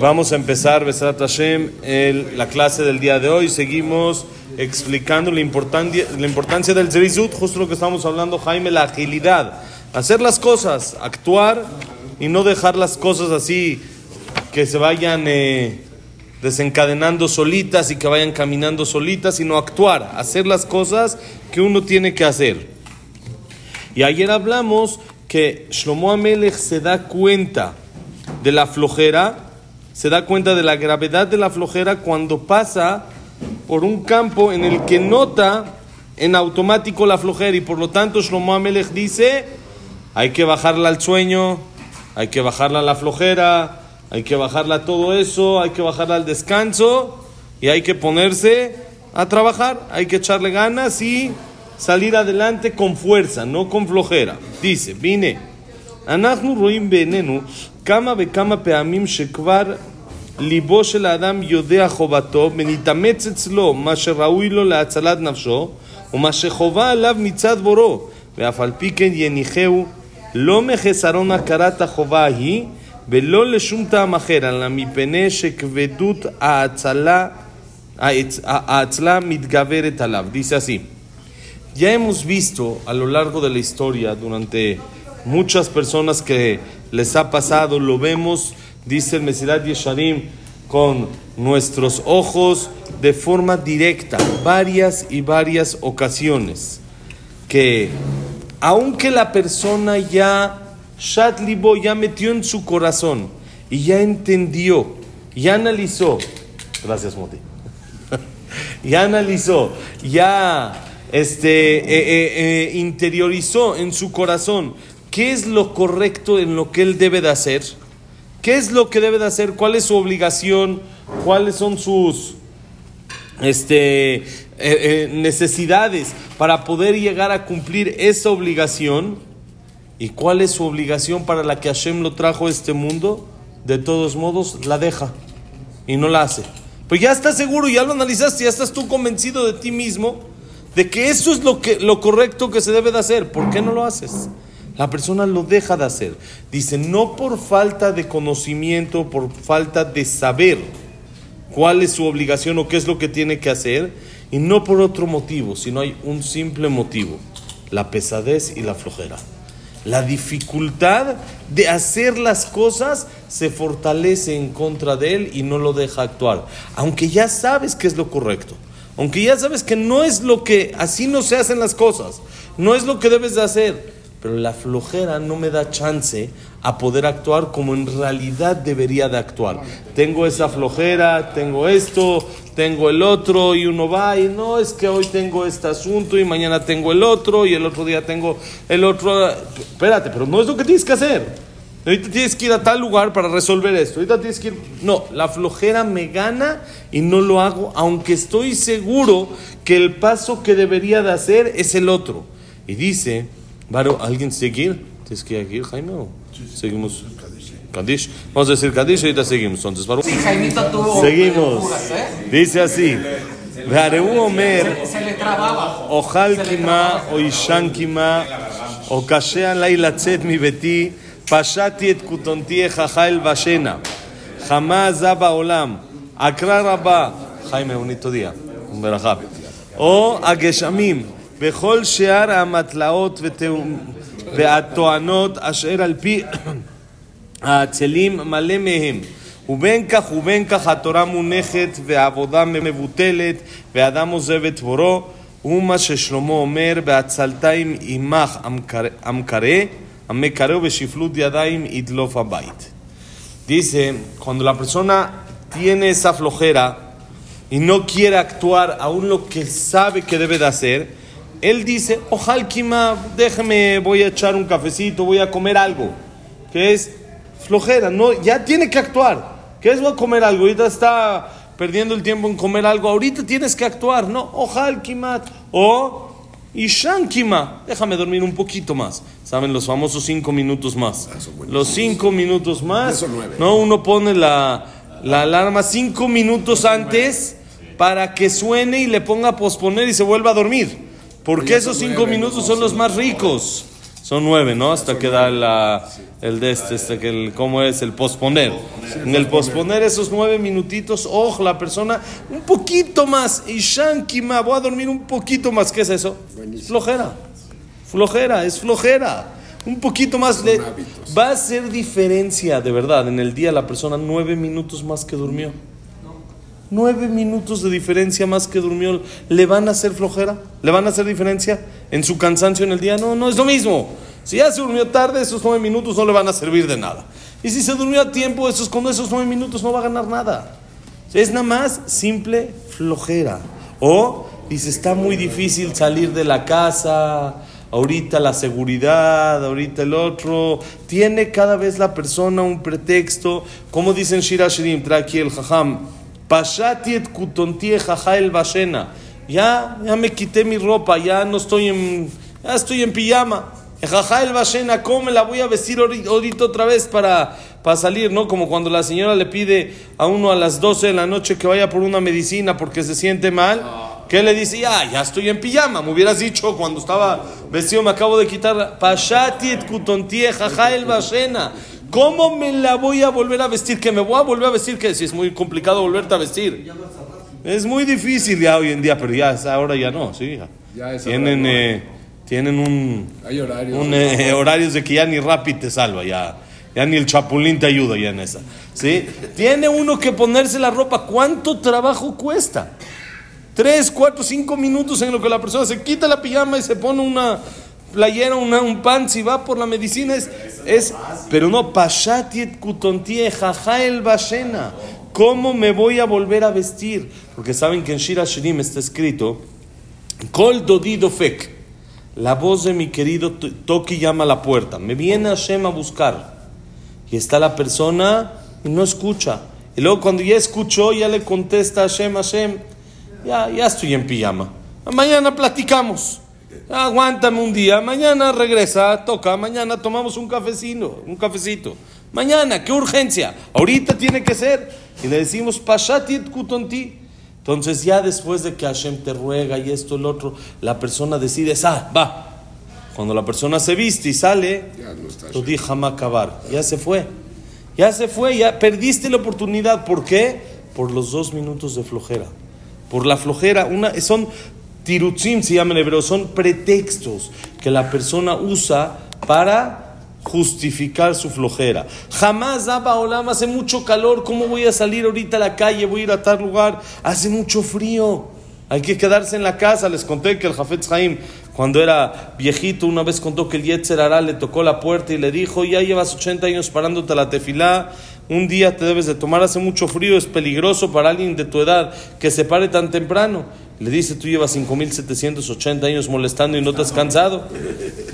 Vamos a empezar, Besrat Hashem, el- la clase del día de hoy. Seguimos explicando la importancia, la importancia del Zerizut, justo lo que estamos hablando, Jaime, la agilidad. Hacer las cosas, actuar y no dejar las cosas así que se vayan eh, desencadenando solitas y que vayan caminando solitas, sino actuar, hacer las cosas que uno tiene que hacer. Y ayer hablamos que Shlomo Amelech se da cuenta de la flojera, se da cuenta de la gravedad de la flojera cuando pasa por un campo en el que nota en automático la flojera y por lo tanto Shlomo Amelech dice, hay que bajarla al sueño, hay que bajarla a la flojera, hay que bajarla a todo eso, hay que bajarla al descanso y hay que ponerse a trabajar, hay que echarle ganas y salir adelante con fuerza, no con flojera. Dice, vine, אנחנו רואים בעינינו כמה וכמה פעמים שכבר ליבו של האדם יודע חובתו ונתאמץ אצלו מה שראוי לו להצלת נפשו ומה שחובה עליו מצד בורו ואף על פי כן יניחהו לא מחסרון הכרת החובה ההיא ולא לשום טעם אחר אלא מפני שכבדות ההצלה, ההצ- ההצלה מתגברת עליו. Dice así. Ya hemos visto a lo largo de la historia, durante muchas personas que les ha pasado, lo vemos, dice el Mesirat Yesharim, con nuestros ojos de forma directa, varias y varias ocasiones, que aunque la persona ya, Shatlibo ya metió en su corazón y ya entendió, ya analizó, gracias Moti, ya analizó, ya este, eh, eh, eh, interiorizó en su corazón qué es lo correcto en lo que él debe de hacer, qué es lo que debe de hacer, cuál es su obligación, cuáles son sus este, necesidades para poder llegar a cumplir esa obligación y cuál es su obligación para la que Hashem lo trajo a este mundo, de todos modos la deja y no la hace. Pues ya estás seguro, ya lo analizaste, ya estás tú convencido de ti mismo de que eso es lo, que, lo correcto que se debe de hacer. ¿Por qué no lo haces? La persona lo deja de hacer. Dice, no por falta de conocimiento, por falta de saber cuál es su obligación o qué es lo que tiene que hacer, y no por otro motivo, sino hay un simple motivo, la pesadez y la flojera. La dificultad de hacer las cosas se fortalece en contra de él y no lo deja actuar. Aunque ya sabes que es lo correcto. Aunque ya sabes que no es lo que, así no se hacen las cosas. No es lo que debes de hacer. Pero la flojera no me da chance a poder actuar como en realidad debería de actuar. Tengo esa flojera, tengo esto, tengo el otro y uno va y no es que hoy tengo este asunto y mañana tengo el otro y el otro día tengo el otro. Espérate, pero no es lo que tienes que hacer. Ahorita tienes que ir a tal lugar para resolver esto. Ahorita tienes que ir. No, la flojera me gana y no lo hago, aunque estoy seguro que el paso que debería de hacer es el otro. Y dice, Varo, ¿alguien tiene que ir? ¿Tienes que ir, Jaime? o Seguimos. Kadish. Vamos a decir Kadish y ahorita seguimos. Entonces, Varo. Sí, Jaimito tuvo Seguimos. locuras, ¿eh? Dice así. Vareu Omer. Se le trababa. אוכל קימה או ישן קימה או קשה עליי לצאת מביתי פשטתי את כותנתי איך אלבשנה חמה עזה בעולם. עקרה רבה. חיים אהונית תודיע. ברכה או הגשמים. בכל שאר המטלאות והטוענות אשר על פי העצלים מלא מהם. ובין כך ובין כך התורה מונחת והעבודה מבוטלת ואדם עוזב את בורו הוא מה ששלמה אומר בעצלתיים עמך המקרא Dice, cuando la persona tiene esa flojera y no quiere actuar aún lo que sabe que debe de hacer, él dice, ojalá, déjeme, voy a echar un cafecito, voy a comer algo, que es flojera, no, ya tiene que actuar. ¿Qué es? Voy a comer algo, ahorita está perdiendo el tiempo en comer algo, ahorita tienes que actuar, no, ojalá, O Ishan Kima, déjame dormir un poquito más. ¿Saben los famosos cinco minutos más? Los cinco minutos más. No, uno pone la, la alarma cinco minutos antes para que suene y le ponga a posponer y se vuelva a dormir. Porque esos cinco minutos son los más ricos. Son nueve, ¿no? Hasta que da la, el de este, este, que el, ¿cómo es? El posponer. En el posponer esos nueve minutitos, ojo, la persona un poquito más, y shankima, voy a dormir un poquito más, ¿qué es eso? Flojera, flojera, es flojera. Un poquito más, le, va a hacer diferencia, de verdad, en el día la persona nueve minutos más que durmió. Nueve minutos de diferencia más que durmió, ¿le van a hacer flojera? ¿Le van a hacer diferencia en su cansancio en el día? No, no es lo mismo. Si ya se durmió tarde, esos nueve minutos no le van a servir de nada. Y si se durmió a tiempo, esos, con esos nueve minutos no va a ganar nada. Es nada más simple flojera. O dice, está muy difícil salir de la casa, ahorita la seguridad, ahorita el otro. Tiene cada vez la persona un pretexto. Como dicen Shira Shirim, trae aquí el jajam. Pashatiet kutontie jajael bashena. Ya, ya me quité mi ropa, ya no estoy en, ya estoy en pijama. Jajael bashena, ¿cómo me la voy a vestir ahorita otra vez para, para salir? ¿No? Como cuando la señora le pide a uno a las 12 de la noche que vaya por una medicina porque se siente mal. ¿Qué le dice? Ya, ya estoy en pijama. Me hubieras dicho cuando estaba vestido, me acabo de quitar. Pashatiet kutontie jajael bashena. ¿Cómo me la voy a volver a vestir? Que me voy a volver a vestir, que si es muy complicado volverte a vestir. Es muy difícil ya hoy en día, pero ya ahora ya no, sí. tienen, eh, tienen un, Hay horarios. un, eh, horarios de que ya ni Rappi te salva, ya, ya ni el Chapulín te ayuda ya en esa. ¿sí? Tiene uno que ponerse la ropa. ¿Cuánto trabajo cuesta? Tres, cuatro, cinco minutos en lo que la persona se quita la pijama y se pone una playera, una, un pants y va por la medicina. Es, es pero no, pashatiet kutontie jajael bashena. ¿Cómo me voy a volver a vestir? Porque saben que en Shira Shirim está escrito, Kol dodido. La voz de mi querido Toki llama a la puerta. Me viene Hashem a buscar. Y está la persona y no escucha. Y luego cuando ya escuchó, ya le contesta Hashem, Hashem, ya, ya estoy en pijama. Mañana platicamos. Aguántame un día, mañana regresa, toca, mañana tomamos un cafecino, un cafecito. Mañana, qué urgencia. Ahorita tiene que ser. Y le decimos, Pashatit kutonti. Entonces ya después de que Hashem te ruega y esto, el otro, la persona decide, ah, va. Cuando la persona se viste y sale, lo di jamás acabar. Ya se fue. Ya se fue, ya perdiste la oportunidad. ¿Por qué? Por los dos minutos de flojera. Por la flojera. Una, son tirutzim, se llaman en hebreo, son pretextos que la persona usa para justificar su flojera. Jamás Abba Olam hace mucho calor, ¿cómo voy a salir ahorita a la calle? Voy a ir a tal lugar, hace mucho frío. Hay que quedarse en la casa. Les conté que el Jafetz Haim, cuando era viejito, una vez contó que el Yetzer Hará le tocó la puerta y le dijo: Ya llevas 80 años parándote a la tefilá. Un día te debes de tomar, hace mucho frío, es peligroso para alguien de tu edad que se pare tan temprano. Le dice, tú llevas 5.780 años molestando y no te has cansado.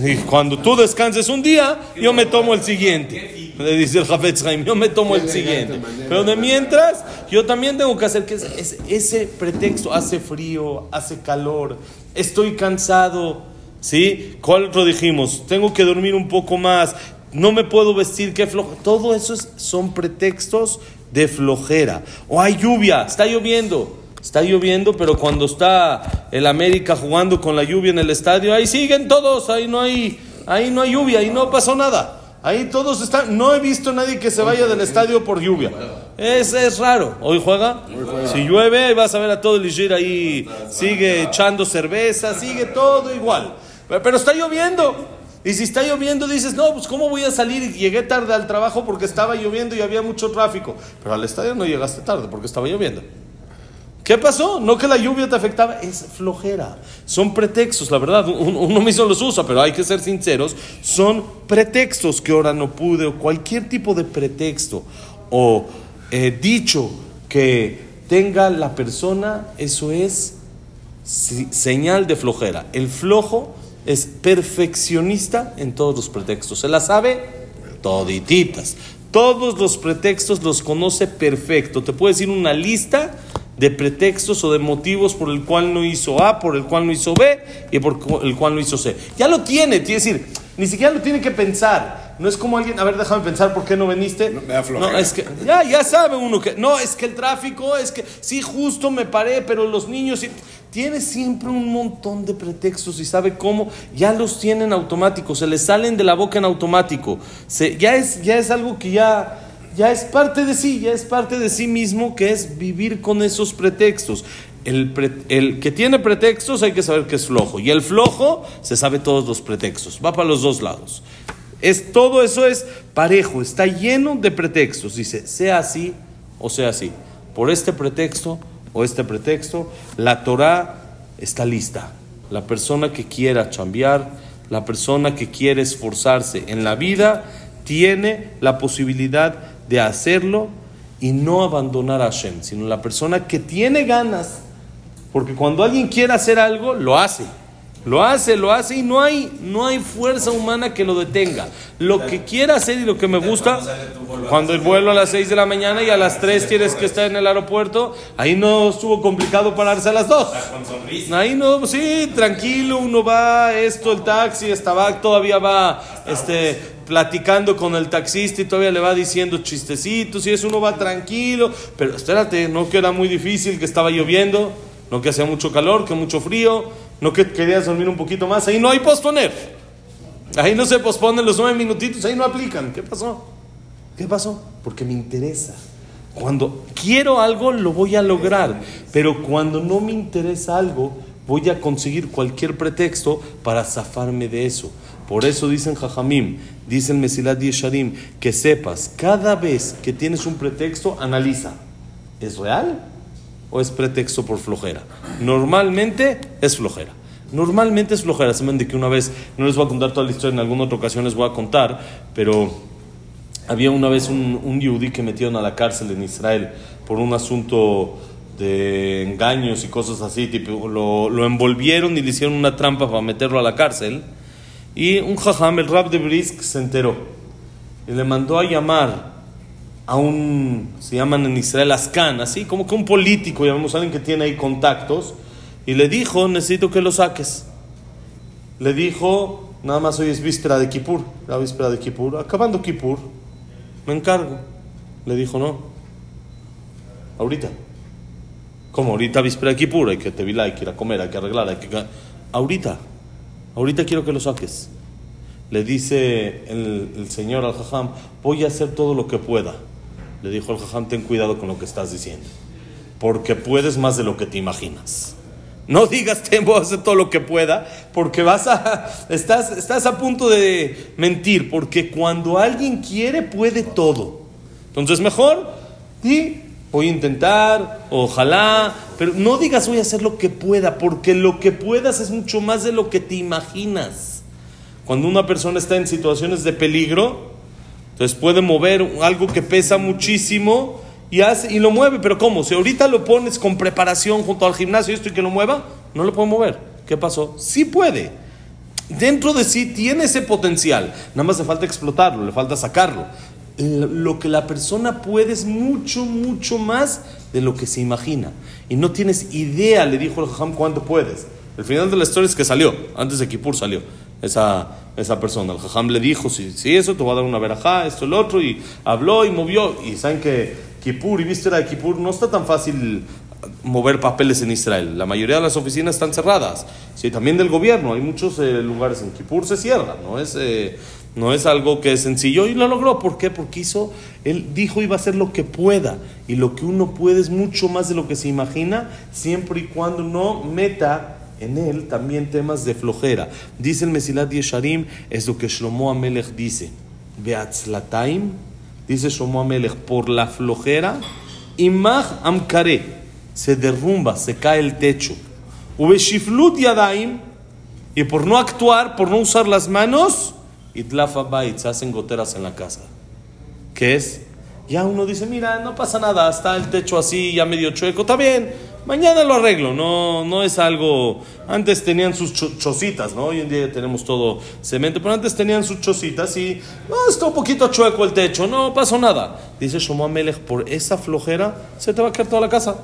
Y cuando tú descanses un día, yo me tomo el siguiente. Le dice el Jafetz Haim, yo me tomo el siguiente. Pero de mientras, yo también tengo que hacer que es- es- ese pretexto, hace frío, hace calor, estoy cansado. ¿Sí? ¿Cuál otro dijimos? Tengo que dormir un poco más, no me puedo vestir, qué flojo. Todo eso es- son pretextos de flojera. O hay lluvia, está lloviendo. Está lloviendo, pero cuando está el América jugando con la lluvia en el estadio, ahí siguen todos, ahí no hay, ahí no hay lluvia, ahí no pasó nada. Ahí todos están, no he visto a nadie que se vaya del estadio por lluvia. Es, es raro. ¿Hoy juega? Si llueve, vas a ver a todo el Ishir ahí, sigue echando cerveza, sigue todo igual. Pero está lloviendo. Y si está lloviendo, dices, no, pues ¿cómo voy a salir? Llegué tarde al trabajo porque estaba lloviendo y había mucho tráfico. Pero al estadio no llegaste tarde porque estaba lloviendo. ¿Qué pasó? No que la lluvia te afectaba, es flojera. Son pretextos, la verdad. un- Uno mismo los usa, pero hay que ser sinceros. Son pretextos que ahora no pude, o cualquier tipo de pretexto o eh, dicho que tenga la persona, eso es señal de flojera. El flojo es perfeccionista en todos los pretextos. ¿Se la sabe? Todititas. Todos los pretextos los conoce perfecto. Te puedo decir una lista de pretextos o de motivos por el cual no hizo A, por el cual no hizo B y por el cual no hizo C. Ya lo tiene, tiene decir, ni siquiera lo tiene que pensar. No es como alguien, a ver, déjame pensar por qué no viniste. No, me da. No, es que ya, ya sabe uno que no, es que el tráfico, es que sí, justo me paré, pero los niños. Tiene siempre un montón de pretextos y sabe cómo, ya los tienen automáticos, se les salen de la boca en automático. Ya, es, ya es algo que ya, ya es parte de sí, ya es parte de sí mismo, que es vivir con esos pretextos. El, el, que tiene pretextos hay que saber que es flojo. Y el flojo se sabe todos los pretextos. Va para los dos lados. Es, todo eso es parejo, está lleno de pretextos. Dice, sea así o sea así. Por este pretexto o este pretexto, la Torah está lista. La persona que quiera chambear, la persona que quiere esforzarse en la vida, tiene la posibilidad de hacerlo y no abandonar a Hashem, sino la persona que tiene ganas porque cuando alguien quiere hacer algo, lo hace. Lo hace, lo hace y no hay, no hay fuerza humana que lo detenga. Lo que quiera hacer y lo que me gusta, cuando el vuelo a las 6 de la mañana y a las 3 tienes que estar en el aeropuerto, ahí no estuvo complicado pararse a las 2. Ahí no, sí, tranquilo, uno va, esto, el taxi, estaba, todavía va este, platicando con el taxista y todavía le va diciendo chistecitos y eso uno va tranquilo. Pero espérate, no que era muy difícil, que estaba lloviendo no que hacía mucho calor, que mucho frío, no que querías dormir un poquito más, ahí no hay posponer. Ahí no se posponen los nueve minutitos, ahí no aplican. ¿Qué pasó? ¿Qué pasó? Porque me interesa. Cuando quiero algo, lo voy a lograr. Pero cuando no me interesa algo, voy a conseguir cualquier pretexto para zafarme de eso. Por eso dicen Jajamim, dicen Mesilat Yesharim, que sepas, cada vez que tienes un pretexto, analiza. ¿Es real? o es pretexto por flojera? Normalmente es flojera. Normalmente es flojera. Me de que una vez, no les voy a contar toda la historia, en alguna otra ocasión les voy a contar, pero había una vez un, un yudí que metieron a la cárcel en Israel por un asunto de engaños y cosas así, tipo, lo, lo, envolvieron y le hicieron una trampa para meterlo a la cárcel. Y un jajam, el rab de Brisk, se enteró y le mandó a llamar a un, se llaman en Israel Ascan, así como que un político, llamamos a alguien que tiene ahí contactos, y le dijo, necesito que lo saques. Le dijo, nada más hoy es víspera de Kippur, la víspera de Kippur, acabando Kippur, me encargo. Le dijo, no, ahorita. como ahorita víspera de Kippur? Hay que te hay que ir a comer, hay que arreglar, hay que... Ahorita, ahorita quiero que lo saques. Le dice el, el señor al jajam, voy a hacer todo lo que pueda le dijo el jajam, ten cuidado con lo que estás diciendo, porque puedes más de lo que te imaginas. No digas, tengo que hacer todo lo que pueda, porque vas a, estás, estás a punto de mentir, porque cuando alguien quiere, puede todo. Entonces, mejor, sí, voy a intentar, ojalá, pero no digas voy a hacer lo que pueda, porque lo que puedas es mucho más de lo que te imaginas. Cuando una persona está en situaciones de peligro, entonces puede mover algo que pesa muchísimo y, hace, y lo mueve. Pero ¿cómo? Si ahorita lo pones con preparación junto al gimnasio esto y que lo mueva, no lo puede mover. ¿Qué pasó? Sí puede. Dentro de sí tiene ese potencial. Nada más le falta explotarlo, le falta sacarlo. Lo que la persona puede es mucho, mucho más de lo que se imagina. Y no tienes idea, le dijo el Jajam, cuánto puedes. El final de la historia es que salió, antes de Kippur salió esa, esa persona. El jajam le dijo, si, si eso, te va a dar una verajá, esto, el otro, y habló y movió. Y saben que Kippur y víspera de Kippur no está tan fácil mover papeles en Israel. La mayoría de las oficinas están cerradas. Sí, también del gobierno. Hay muchos eh, lugares en Kippur se cierran. No es, eh, no es algo que es sencillo. Y lo logró. ¿Por qué? Porque hizo, él dijo iba a hacer lo que pueda. Y lo que uno puede es mucho más de lo que se imagina, siempre y cuando no meta en él también temas de flojera. Dice el Mesilat Yesharim, es lo que Shlomo Amelech dice. Beatzlataim, dice Shlomo Amelech, por la flojera, Imach Amkare, se derrumba, se cae el techo. Ubeshiflut Yadaim, y por no actuar, por no usar las manos, Itlafa Bait, se hacen goteras en la casa. ¿Qué es? Ya uno dice, mira, no pasa nada, está el techo así, ya medio chueco, está bien Mañana lo arreglo, no, no es algo. Antes tenían sus chocitas, ¿no? Hoy en día tenemos todo cemento, pero antes tenían sus chocitas y. No, está un poquito chueco el techo, no pasó nada. Dice Shlomo Amelech, por esa flojera se te va a caer toda la casa.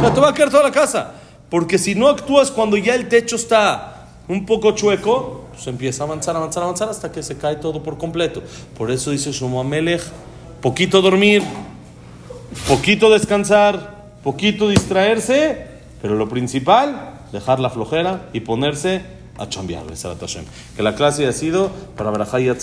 Se te va a caer toda la casa. Porque si no actúas cuando ya el techo está un poco chueco, pues empieza a avanzar, avanzar, avanzar hasta que se cae todo por completo. Por eso dice Shlomo Amelech, poquito dormir, poquito descansar poquito distraerse, Pero lo principal, dejar la flojera y ponerse a chambear. Que la clase haya sido para Barajá y de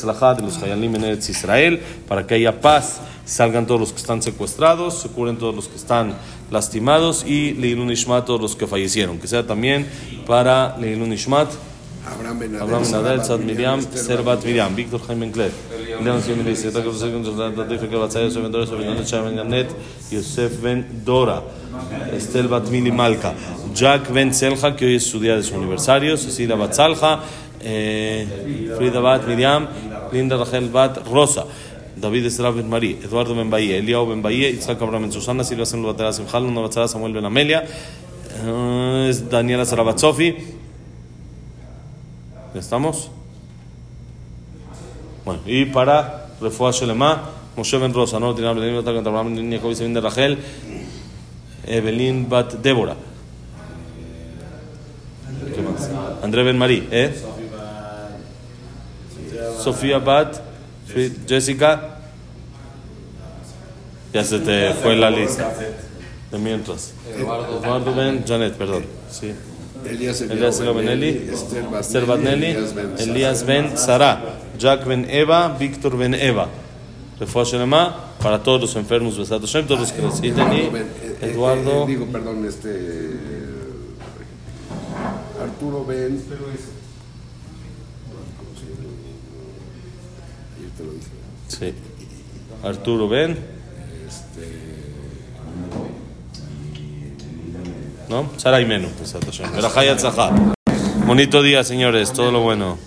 los Hayalim en Eretz Israel, para que haya paz, salgan todos los que están secuestrados, se curen todos los que están lastimados y Leilun Ishmat todos los que fallecieron. Que sea también para Leilun Ishmat. Abraham Ben Abraham Nadal, Tzad Miriam, Servat Miriam, Víctor Jaime Encler, Leon Sion Milicia, Zeta Cruz Segun, Zoltan Tatif, que Batzaya, Yosef Ben Dora, Yosef Ben Yosef Dora, Estel Bat Mili Malka, Jack Ben Selja, que hoy es su día de su aniversario, Cecilia Bat Salja, eh, Frida Bat Miriam, Linda Rachel Bat Rosa, David Estrada Ben Marí, Eduardo Ben Bahía, Eliao Ben Bahía, Itzhak Abraham Ben Susana, Silvia Sen Batera Simchal, Nuna Batzara, Samuel Ben Amelia, eh, Daniela Sarabatsofi, ¿Ya estamos? Bueno, y para Refuah Shelema, Moshe Ben Rosa, no tiene Belén Bat Abraham Ben Jacob Ben de Rachel, Evelyn Bat Débora. ¿Qué más? André Ben Marí, ¿eh? Sofía Bat, Jessica. Ya se te fue la lista. De mientras. Eduardo Ben Janet, perdón. Sí. Elías Benelli, Esther Batnelli, Elías Ben Sara. Elías Ben Sara, Jack Ben Eva, Víctor Ben Eva. Refuah Shelema para todos los enfermos, Besat Hashem, todos los que necesiten. Y Eduardo Ben- eh, eh, Eduardo, eh, digo, perdón, este. Arturo Ben. Ayer te lo dije. sí. Arturo Ben, ¿no? Sara y Menú, Besat Hashem. Berajá y Atzajá. Bonito día, señores, todo lo bueno.